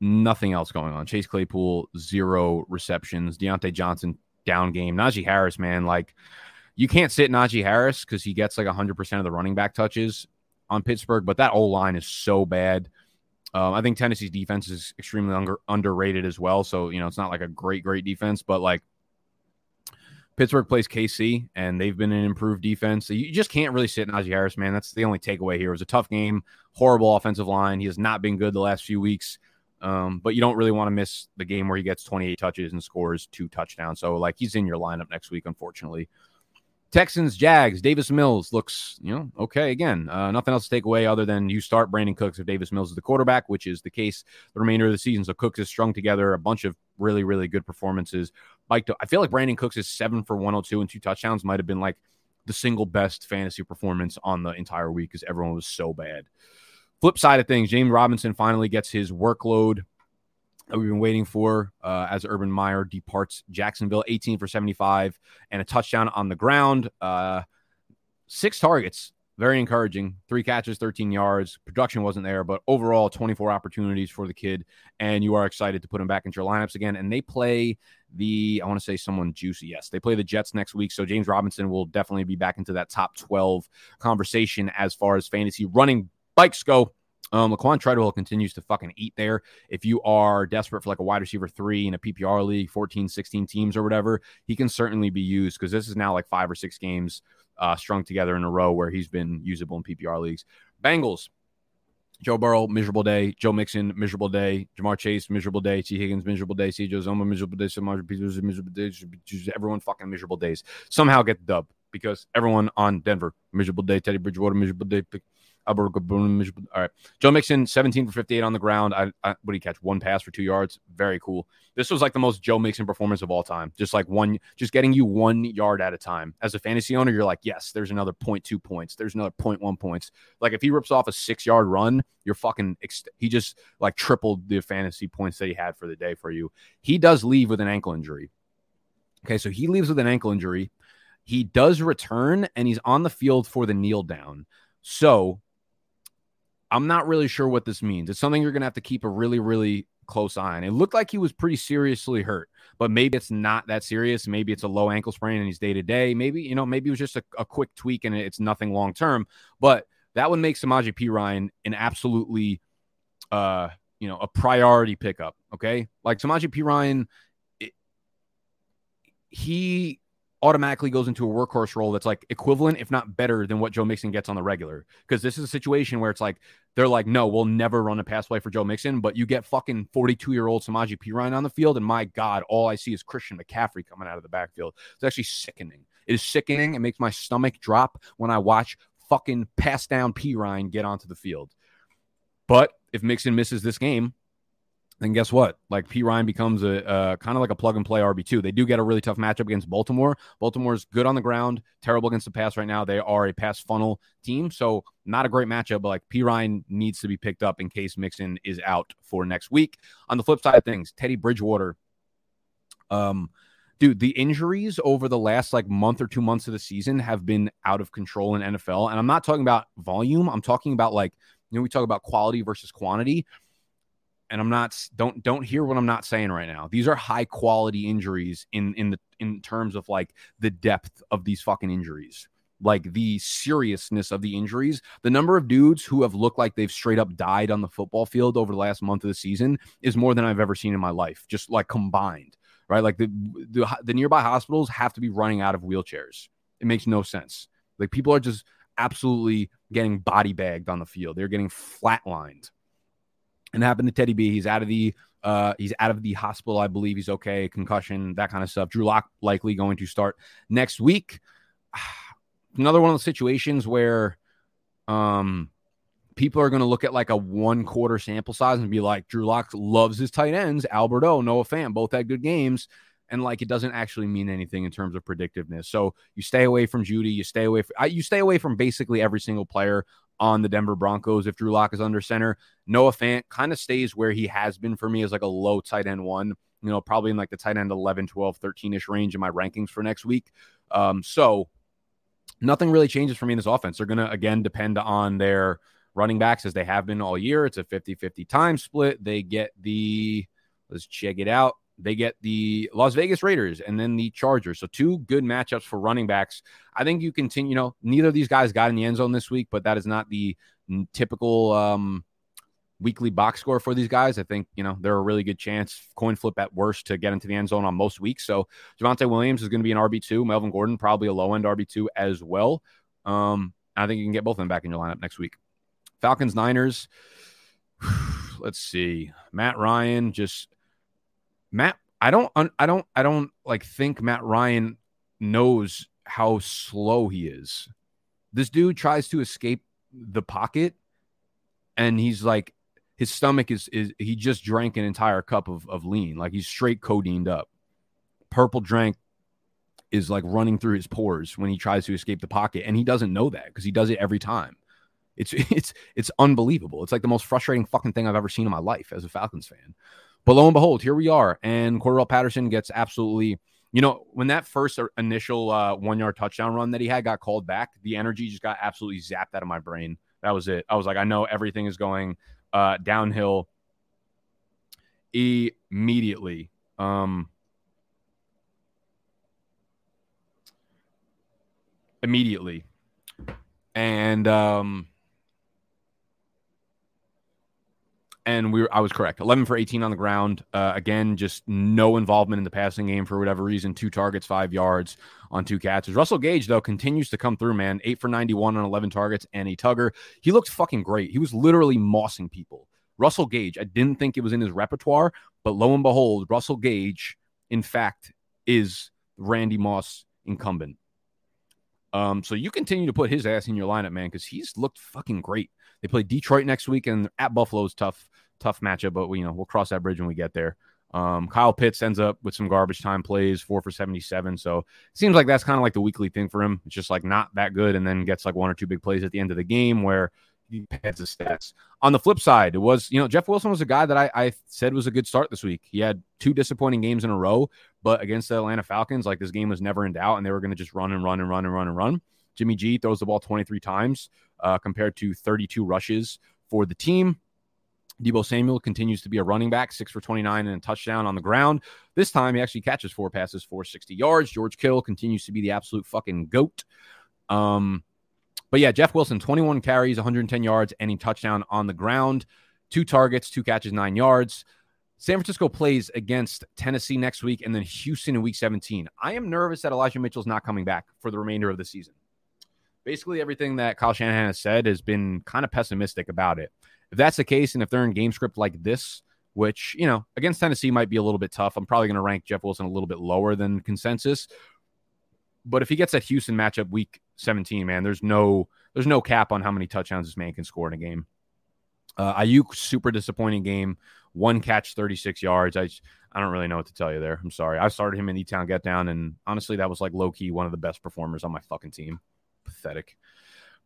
[SPEAKER 1] nothing else going on. Chase Claypool, zero receptions. Diontae Johnson, down game. Najee Harris, man, like you can't sit Najee Harris because he gets like 100% of the running back touches on Pittsburgh, but that O line is so bad Um, I think Tennessee's defense is extremely under, underrated as well. So, you know, it's not like a great, great defense, but like Pittsburgh plays KC and they've been an improved defense. So you just can't really sit Najee Harris, man. That's the only takeaway here. It was a tough game, horrible offensive line. He has not been good the last few weeks. Um, but you don't really want to miss the game where he gets 28 touches and scores two touchdowns. So, like, he's in your lineup next week, unfortunately. Texans, Jags, Davis Mills looks, you know, okay again. Uh, nothing else to take away other than you start Brandin Cooks if Davis Mills is the quarterback, which is the case the remainder of the season. So Cooks has strung together a bunch of really, really good performances. Like, I feel like Brandin Cooks is seven for 102 and two touchdowns might have been like the single best fantasy performance on the entire week because everyone was so bad. Flip side of things, James Robinson finally gets his workload that we've been waiting for uh, as Urban Meyer departs Jacksonville, 18 for 75 and a touchdown on the ground. Uh, six targets, very encouraging. Three catches, 13 yards. Production wasn't there, but overall, 24 opportunities for the kid. And you are excited to put him back into your lineups again. And they play the, I want to say someone juicy. Yes, they play the Jets next week. So James Robinson will definitely be back into that top 12 conversation as far as fantasy running bikes go. Um, Laquon Treadwell continues to fucking eat there. If you are desperate for like a wide receiver three in a PPR league, 14, 16 teams or whatever, he can certainly be used because this is now like five or six games uh, strung together in a row where he's been usable in PPR leagues. Bengals, Joe Burrow, miserable day. Joe Mixon, miserable day. Ja'Marr Chase, miserable day. Tee Higgins, miserable day. C. Zoma, miserable day. Samaj Peters, miserable day. Everyone fucking miserable days. Somehow get the dub because everyone on Denver, miserable day. Teddy Bridgewater, miserable day. All right. Joe Mixon, 17 for 58 on the ground. I, I, what did he catch? One pass for two yards. Very cool. This was like the most Joe Mixon performance of all time. Just like one, just getting you one yard at a time. As a fantasy owner, you're like, yes, there's another 0.2 points. There's another 0.1 points. Like if he rips off a six yard run, you're fucking, he just like tripled the fantasy points that he had for the day for you. He does leave with an ankle injury. Okay. So he leaves with an ankle injury. He does return and he's on the field for the kneel down. So I'm not really sure what this means. It's something you're going to have to keep a really, really close eye on. It looked like he was pretty seriously hurt, but maybe it's not that serious. Maybe it's a low ankle sprain and he's day to day. Maybe, you know, maybe it was just a, a quick tweak and it's nothing long term. But that would make Perine an absolutely, uh, you know, a priority pickup. Okay. Like Samaje Perine, it, he automatically goes into a workhorse role that's like equivalent, if not better, than what Joe Mixon gets on the regular. Because this is a situation where it's like they're like, no, we'll never run a pass play for Joe Mixon, but you get fucking 42 year old Samaje Perine on the field, and my God, all I see is Christian McCaffrey coming out of the backfield. It's actually sickening. It is sickening. It makes my stomach drop when I watch fucking pass down Perine get onto the field. But if Mixon misses this game, then guess what? Like Perine becomes a kind of like a plug and play RB two. They do get a really tough matchup against Baltimore. Baltimore's good on the ground, terrible against the pass right now. They are a pass funnel team, so not a great matchup. But like Perine needs to be picked up in case Mixon is out for next week. On the flip side of things, Teddy Bridgewater, um, dude, the injuries over the last like month or two months of the season have been out of control in NFL, and I'm not talking about volume. I'm talking about like you know we talk about quality versus quantity and I'm not don't don't hear what I'm not saying right now. These are high quality injuries in in the in terms of like the depth of these fucking injuries. Like the seriousness of the injuries, the number of dudes who have looked like they've straight up died on the football field over the last month of the season is more than I've ever seen in my life, just like combined, right? Like the, the, the nearby hospitals have to be running out of wheelchairs. It makes no sense. Like people are just absolutely getting body bagged on the field. They're getting flatlined and happened to Teddy B. He's out of the uh, he's out of the hospital. I believe he's okay. Concussion, that kind of stuff. Drew Lock likely going to start next week. Another one of the situations where um people are going to look at like a one quarter sample size and be like, Drew Lock loves his tight ends. Albert O, Noah Fant, both had good games. And like it doesn't actually mean anything in terms of predictiveness. So you stay away from Jeudy. You stay away. From, you stay away from basically every single player on the Denver Broncos if Drew Lock is under center. Noah Fant kind of stays where he has been for me as like a low tight end one, you know, probably in like the tight end 11, 12, 13 ish range in my rankings for next week. Um, so nothing really changes for me in this offense. They're going to, again, depend on their running backs as they have been all year. It's a 50 50 time split. They get the, let's check it out. They get the Las Vegas Raiders and then the Chargers. So two good matchups for running backs. I think you continue, you know, neither of these guys got in the end zone this week, but that is not the typical um weekly box score for these guys. I think, you know, they're a really good chance, coin flip at worst, to get into the end zone on most weeks. So Javonte Williams is going to be an RB2. Melvin Gordon, probably a low end RB2 as well. Um, I think you can get both of them back in your lineup next week. Falcons, Niners. Let's see. Matt Ryan just Matt. I don't. I don't. I don't like think Matt Ryan knows how slow he is. This dude tries to escape the pocket, and he's like, his stomach is is he just drank an entire cup of of lean, like he's straight codeined up. Purple drank is like running through his pores when he tries to escape the pocket, and he doesn't know that because he does it every time. It's it's it's unbelievable. It's like the most frustrating fucking thing I've ever seen in my life as a Falcons fan. But lo and behold, here we are, and Cordarrelle Patterson gets absolutely. You know, when that first initial uh, one yard touchdown run that he had got called back, the energy just got absolutely zapped out of my brain. That was it. I was like, I know everything is going uh, downhill immediately. Um, immediately. And um, and we were, I was correct. 11 for 18 on the ground. Uh, again, just no involvement in the passing game for whatever reason. Two targets, five yards on two catches. Russell Gage, though, continues to come through, man. Eight for 91 on 11 targets and a tugger. He looked fucking great. He was literally mossing people. Russell Gage, I didn't think it was in his repertoire, but lo and behold, Russell Gage, in fact, is Randy Moss incumbent. Um, so you continue to put his ass in your lineup, man, because he's looked fucking great. They play Detroit next week, and at Buffalo is tough, tough matchup. But we, you know, we'll cross that bridge when we get there. Um, Kyle Pitts ends up with some garbage time plays, four for 77. So it seems like that's kind of like the weekly thing for him. It's just like not that good, and then gets like one or two big plays at the end of the game where he pads his stats. On the flip side, it was, you know, Jeff Wilson was a guy that I, I said was a good start this week. He had two disappointing games in a row, but against the Atlanta Falcons, like this game was never in doubt, and they were going to just run and run and run and run and run. Jimmy G throws the ball 23 times uh, compared to 32 rushes for the team. Deebo Samuel continues to be a running back, six for 29 and a touchdown on the ground. This time he actually catches four passes for 60 yards. George Kittle continues to be the absolute fucking goat. Um, but yeah, Jeff Wilson, 21 carries, 110 yards, and any touchdown on the ground, two targets, two catches, nine yards. San Francisco plays against Tennessee next week and then Houston in week 17. I am nervous that Elijah Mitchell's not coming back for the remainder of the season. Basically, everything that Kyle Shanahan has said has been kind of pessimistic about it. If that's the case, and if they're in game script like this, which, you know, against Tennessee might be a little bit tough, I'm probably going to rank Jeff Wilson a little bit lower than consensus. But if he gets that Houston matchup week 17, man, there's no there's no cap on how many touchdowns this man can score in a game. Uh, Aiyuk, super disappointing game. One catch, 36 yards. I I don't really know what to tell you there. I'm sorry. I started him in the town get down, and honestly, that was like low key one of the best performers on my fucking team. Pathetic.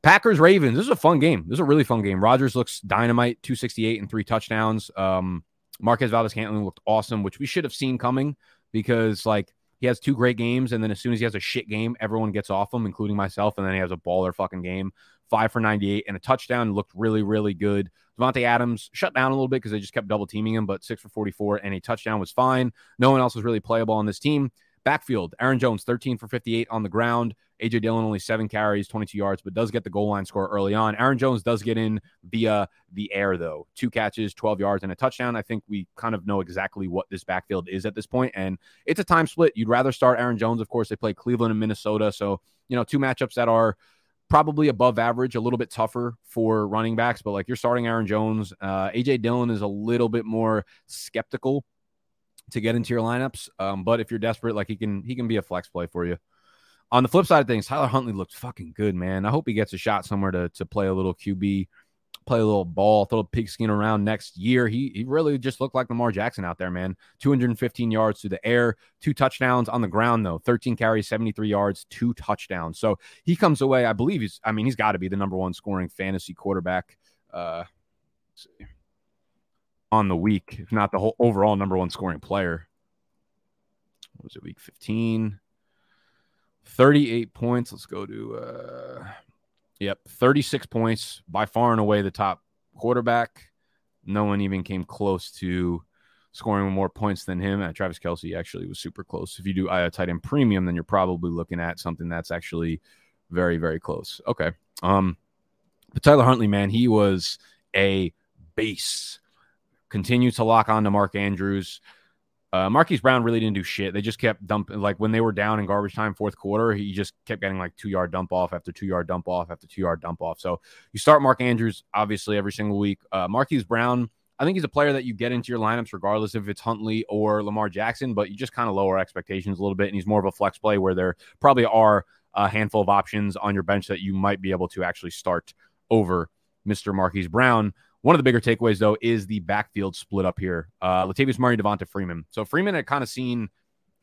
[SPEAKER 1] Packers Ravens. This is a fun game. This is a really fun game. Rodgers looks dynamite, 268 and three touchdowns. Um, Marquez Valdes-Scantling looked awesome, which we should have seen coming because like he has two great games, and then as soon as he has a shit game, everyone gets off him, including myself, and then he has a baller fucking game. Five for 98 and a touchdown. Looked really, really good. Davante Adams shut down a little bit because they just kept double teaming him, but six for 44 and a touchdown was fine. No one else was really playable on this team. Backfield, Aaron Jones, 13 for 58 on the ground. AJ Dillon only seven carries, 22 yards, but does get the goal line score early on. Aaron Jones does get in via the air, though. Two catches, 12 yards, and a touchdown. I think we kind of know exactly what this backfield is at this point, and it's a time split. You'd rather start Aaron Jones. Of course, they play Cleveland and Minnesota. So, you know, two matchups that are probably above average, a little bit tougher for running backs, but like you're starting Aaron Jones. Uh, AJ Dillon is a little bit more skeptical to get into your lineups. Um, but if you're desperate, like he can he can be a flex play for you. On the flip side of things, Tyler Huntley looks fucking good, man. I hope he gets a shot somewhere to to play a little QB, play a little ball, throw a pigskin around next year. He he really just looked like Lamar Jackson out there, man. 215 yards through the air, two touchdowns on the ground though, 13 carries, 73 yards, two touchdowns. So he comes away. I believe he's. I mean, he's got to be the number one scoring fantasy quarterback. Uh, on the week, if not the whole overall number one scoring player. What was it, week 15? 38 points. Let's go to, uh, yep, 36 points. By far and away the top quarterback. No one even came close to scoring more points than him. Uh, Travis Kelce actually was super close. If you do a tight end premium, then you're probably looking at something that's actually very, very close. Okay. Um, but Tyler Huntley, man, he was a base. Continue to lock on to Mark Andrews. Uh, Marquise Brown really didn't do shit. They just kept dumping, like when they were down in garbage time, fourth quarter, he just kept getting like two yard dump off after two yard dump off after two yard dump off. So you start Mark Andrews, obviously, every single week. Uh, Marquise Brown, I think he's a player that you get into your lineups regardless if it's Huntley or Lamar Jackson, but you just kind of lower expectations a little bit. And he's more of a flex play where there probably are a handful of options on your bench that you might be able to actually start over Mr. Marquise Brown. One of the bigger takeaways, though, is the backfield split up here. Uh, Latavius Murray, Devonta Freeman. So Freeman had kind of seen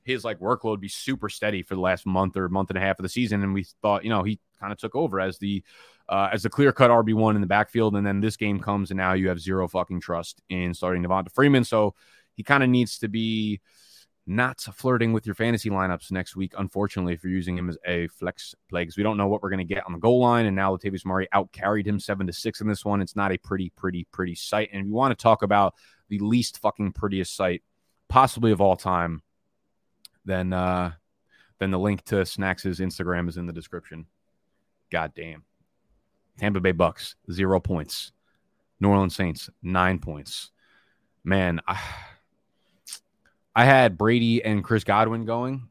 [SPEAKER 1] his like workload be super steady for the last month or month and a half of the season, and we thought, you know, he kind of took over as the uh, as the clear cut RB one in the backfield. And then this game comes, and now you have zero fucking trust in starting Devonta Freeman. So he kind of needs to be not flirting with your fantasy lineups next week, unfortunately, if you're using him as a flex play, because we don't know what we're going to get on the goal line. And now Latavius Murray out carried him seven to six in this one. It's not a pretty, pretty, pretty sight. And if you want to talk about the least fucking prettiest sight possibly of all time, then uh then the link to Snacks' Instagram is in the description. God damn. Tampa Bay Bucks, zero points. New Orleans Saints, nine points. Man, I I had Brady and Chris Godwin going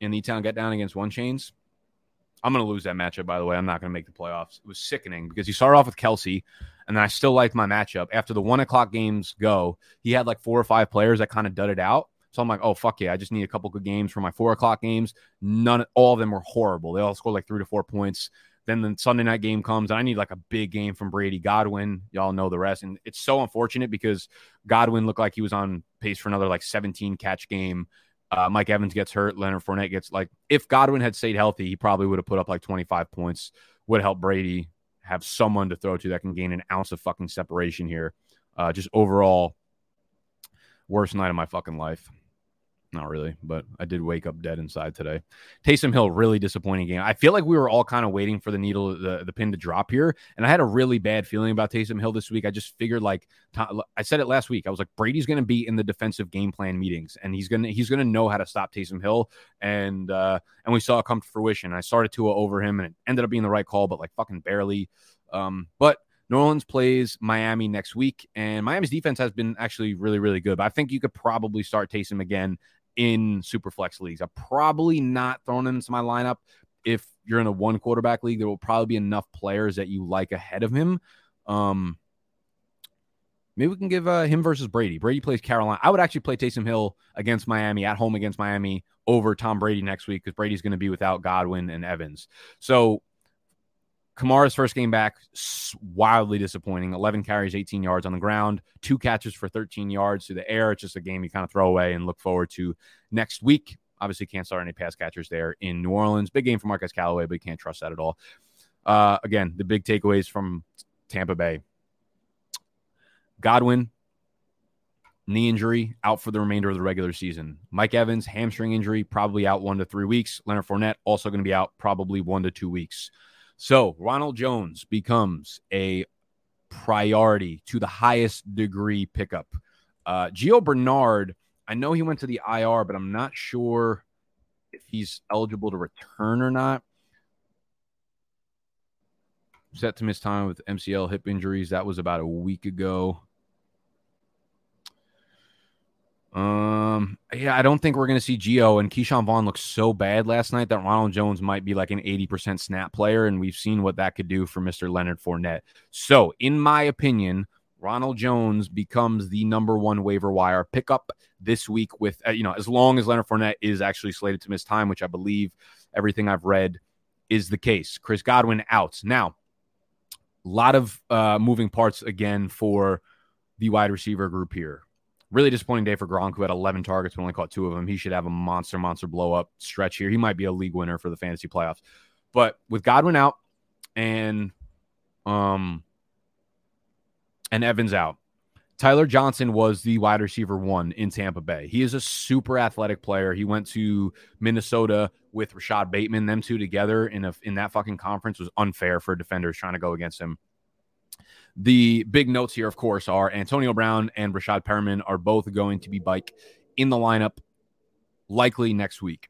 [SPEAKER 1] in the town get down against one chains. I'm going to lose that matchup, by the way. I'm not going to make the playoffs. It was sickening because he started off with Kelce, and I still liked my matchup. After the one o'clock games go, he had like four or five players that kind of dudded out. So I'm like, oh, fuck yeah. I just need a couple good games for my four o'clock games. None, all of them were horrible. They all scored like three to four points. Then the Sunday night game comes, and I need like a big game from Brady Godwin. Y'all know the rest. And it's so unfortunate because Godwin looked like he was on pace for another like 17 catch game. Uh, Mike Evans gets hurt. Leonard Fournette gets like, if Godwin had stayed healthy, he probably would have put up like 25 points, would help Brady have someone to throw to that can gain an ounce of fucking separation here. Uh, just overall, worst night of my fucking life. Not really, but I did wake up dead inside today. Taysom Hill, really disappointing game. I feel like we were all kind of waiting for the needle, the, the pin to drop here. And I had a really bad feeling about Taysom Hill this week. I just figured, like, I said it last week. I was like, Brady's going to be in the defensive game plan meetings, and he's going Tua he's going to know how to stop Taysom Hill. And uh, and we saw it come to fruition. I started to over him, and it ended up being the right call, but like fucking barely. Um, but New Orleans plays Miami next week, and Miami's defense has been actually really, really good. But I think you could probably start Taysom again in super flex leagues. I'm probably not throwing him into my lineup. If you're in a one quarterback league, there will probably be enough players that you like ahead of him. Um, maybe we can give uh, him versus Brady. Brady plays Carolina. I would actually play Taysom Hill against Miami at home against Miami over Tom Brady next week because Brady's going to be without Godwin and Evans. So Kamara's first game back, wildly disappointing. 11 carries, 18 yards on the ground, two catches for 13 yards through the air. It's just a game you kind of throw away and look forward to next week. Obviously, can't start any pass catchers there in New Orleans. Big game for Marquez Callaway, but you can't trust that at all. Uh, again, the big takeaways from Tampa Bay Godwin, knee injury, out for the remainder of the regular season. Mike Evans, hamstring injury, probably out one to three weeks. Leonard Fournette, also going to be out probably one to two weeks. So Ronald Jones becomes a priority to the highest degree pickup. Uh, Gio Bernard, I know he went to the IR, but I'm not sure if he's eligible to return or not. Set to miss time with MCL hip injuries. That was about a week ago. Um, yeah, I don't think we're to see Gio and Ke'Shawn Vaughn look so bad last night that Ronald Jones might be like an 80% snap player. And we've seen what that could do for Mr. Leonard Fournette. So, in my opinion, Ronald Jones becomes the number one waiver wire pickup this week with, uh, you know, as long as Leonard Fournette is actually slated to miss time, which I believe everything I've read is the case. Chris Godwin out. Now, a lot of uh, moving parts again for the wide receiver group here. Really disappointing day for Gronk, who had 11 targets but only caught two of them. He should have a monster, monster blow up stretch here. He might be a league winner for the fantasy playoffs. But with Godwin out and um and Evans out, Tyler Johnson was the wide receiver one in Tampa Bay. He is a super athletic player. He went to Minnesota with Rashod Bateman. Them two together in a in that fucking conference was unfair for defenders trying to go against him. The big notes here, of course, are Antonio Brown and Breshad Perriman are both going to be bike in the lineup likely next week.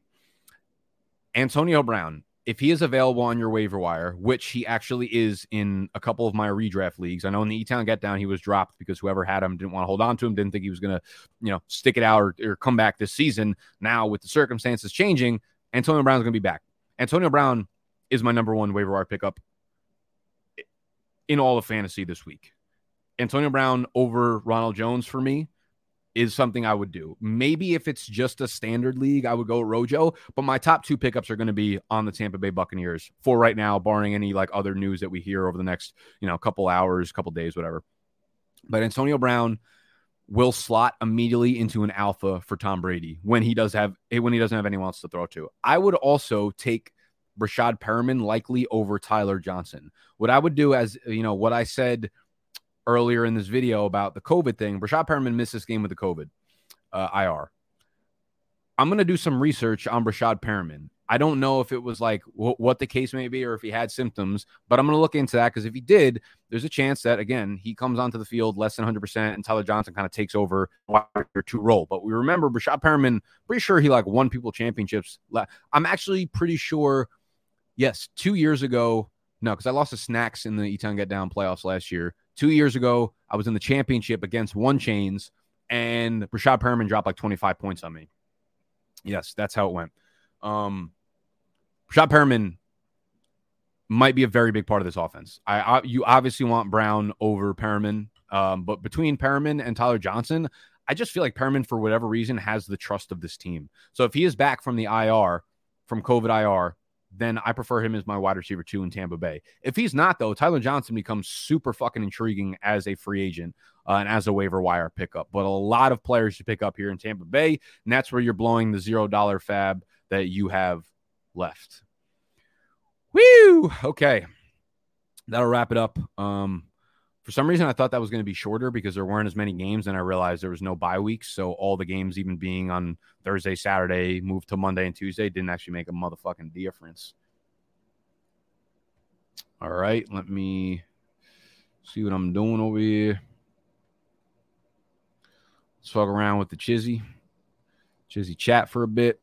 [SPEAKER 1] Antonio Brown, if he is available on your waiver wire, which he actually is in a couple of my redraft leagues, I know in the E Town Get Down he was dropped because whoever had him didn't want to hold on to him, didn't think he was going to, you know, stick it out or, or, come back this season. Now with the circumstances changing, Antonio Brown's going to be back. Antonio Brown is my number one waiver wire pickup in all of fantasy this week. Antonio Brown over Ronald Jones for me is something I would do. Maybe if it's just a standard league, I would go Rojo. But my top two pickups are going to be on the Tampa Bay Buccaneers for right now, barring any like other news that we hear over the next you know couple hours, couple days, whatever. But Antonio Brown will slot immediately into an alpha for Tom Brady when he does have when he doesn't have anyone else to throw to. I would also take Breshad Perriman likely over Tyler Johnson. What I would do as you know what I said earlier in this video about the COVID thing. Breshad Perriman missed this game with the COVID uh, IR. I'm going to do some research on Breshad Perriman. I don't know if it was like w- what the case may be or if he had symptoms, but I'm going to look into that because if he did, there's a chance that, again, he comes onto the field less than 100% and Tyler Johnson kind of takes over or two role. But we remember Breshad Perriman, pretty sure he like won people championships. I'm actually pretty sure, yes, two years ago. No, because I lost to Snacks in the E-Town Get Down playoffs last year. Two years ago, I was in the championship against One Chains, and Breshad Perriman dropped like 25 points on me. Yes, that's how it went. Um, Breshad Perriman might be a very big part of this offense. I, I you obviously want Brown over Perriman, um, but between Perriman and Tyler Johnson, I just feel like Perriman, for whatever reason, has the trust of this team. So if he is back from the IR, from COVID IR, then I prefer him as my wide receiver two in Tampa Bay. If he's not, though, Tyler Johnson becomes super fucking intriguing as a free agent uh, and as a waiver wire pickup. But a lot of players to pick up here in Tampa Bay, and that's where you're blowing the zero dollar fab that you have left. Woo! Okay, that'll wrap it up. Um, for some reason, I thought that was going to be shorter because there weren't as many games, and I realized there was no bye weeks. So all the games, even being on Thursday, Saturday, moved to Monday and Tuesday, didn't actually make a motherfucking difference. All right, let me see what I'm doing over here. Let's fuck around with the Chizzy. Chizzy chat for a bit.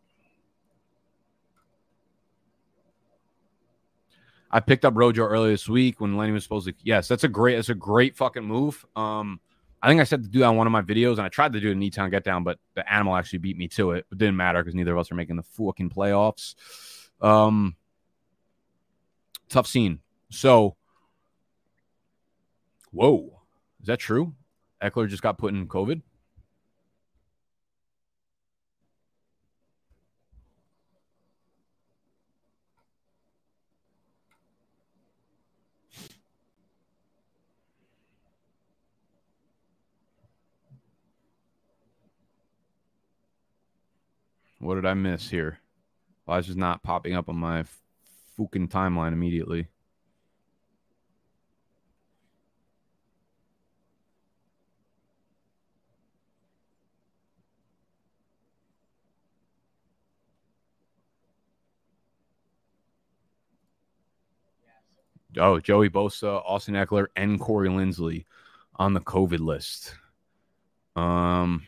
[SPEAKER 1] I picked up Rojo earlier this week when Lenny was supposed to. Yes, that's a great. That's a great fucking move. Um, I think I said to do that on one of my videos, and I tried to do it in E-Town Get Down, but the animal actually beat me to it. It didn't matter because neither of us are making the fucking playoffs. Um, tough scene. So, whoa, is that true? Ekeler just got put in COVID. What did I miss here? Why is just not popping up on my fucking timeline immediately? Oh, Joey Bosa, Austin Ekeler, and Corey Linsley on the COVID list. Um,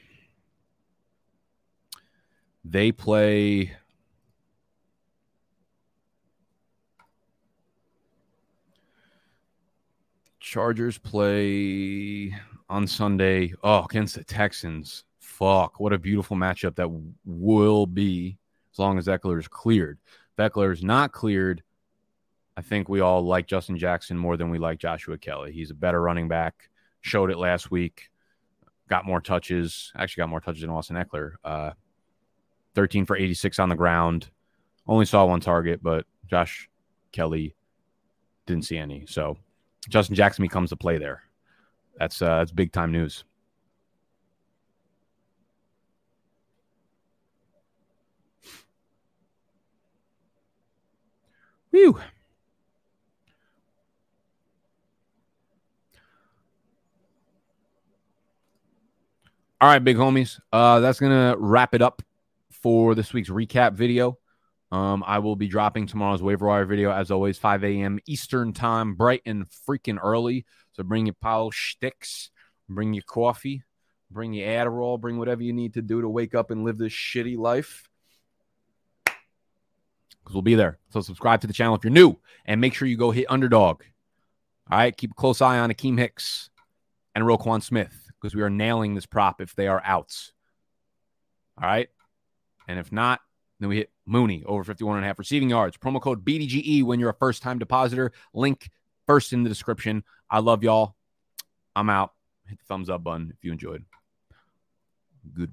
[SPEAKER 1] they play Chargers play on Sunday. Oh, against the Texans. Fuck. What a beautiful matchup that will be as long as Ekeler is cleared. If Ekeler is not cleared, I think we all like Justin Jackson more than we like Joshua Kelley. He's a better running back. Showed it last week. Got more touches. Actually, got more touches than Austin Ekeler. Uh, 13 for 86 on the ground. Only saw one target, but Josh Kelley didn't see any. So Justin Jackson becomes a play there. That's uh, that's big time news. Whew. All right, big homies. Uh, that's gonna wrap it up for this week's recap video. Um, I will be dropping tomorrow's waiver wire video as always, 5 a.m. Eastern time, bright and freaking early. So bring your Powell sticks, bring your coffee, bring your Adderall, bring whatever you need to do to wake up and live this shitty life. because we'll be there. So subscribe to the channel if you're new and make sure you go hit underdog. All right. Keep a close eye on Akiem Hicks and Roquan Smith because we are nailing this prop if they are outs. All right. And if not, then we hit Mooney over 51 and a half receiving yards. Promo code BDGE when you're a first time depositor. Link first in the description. I love y'all. I'm out. Hit the thumbs up button if you enjoyed. Good.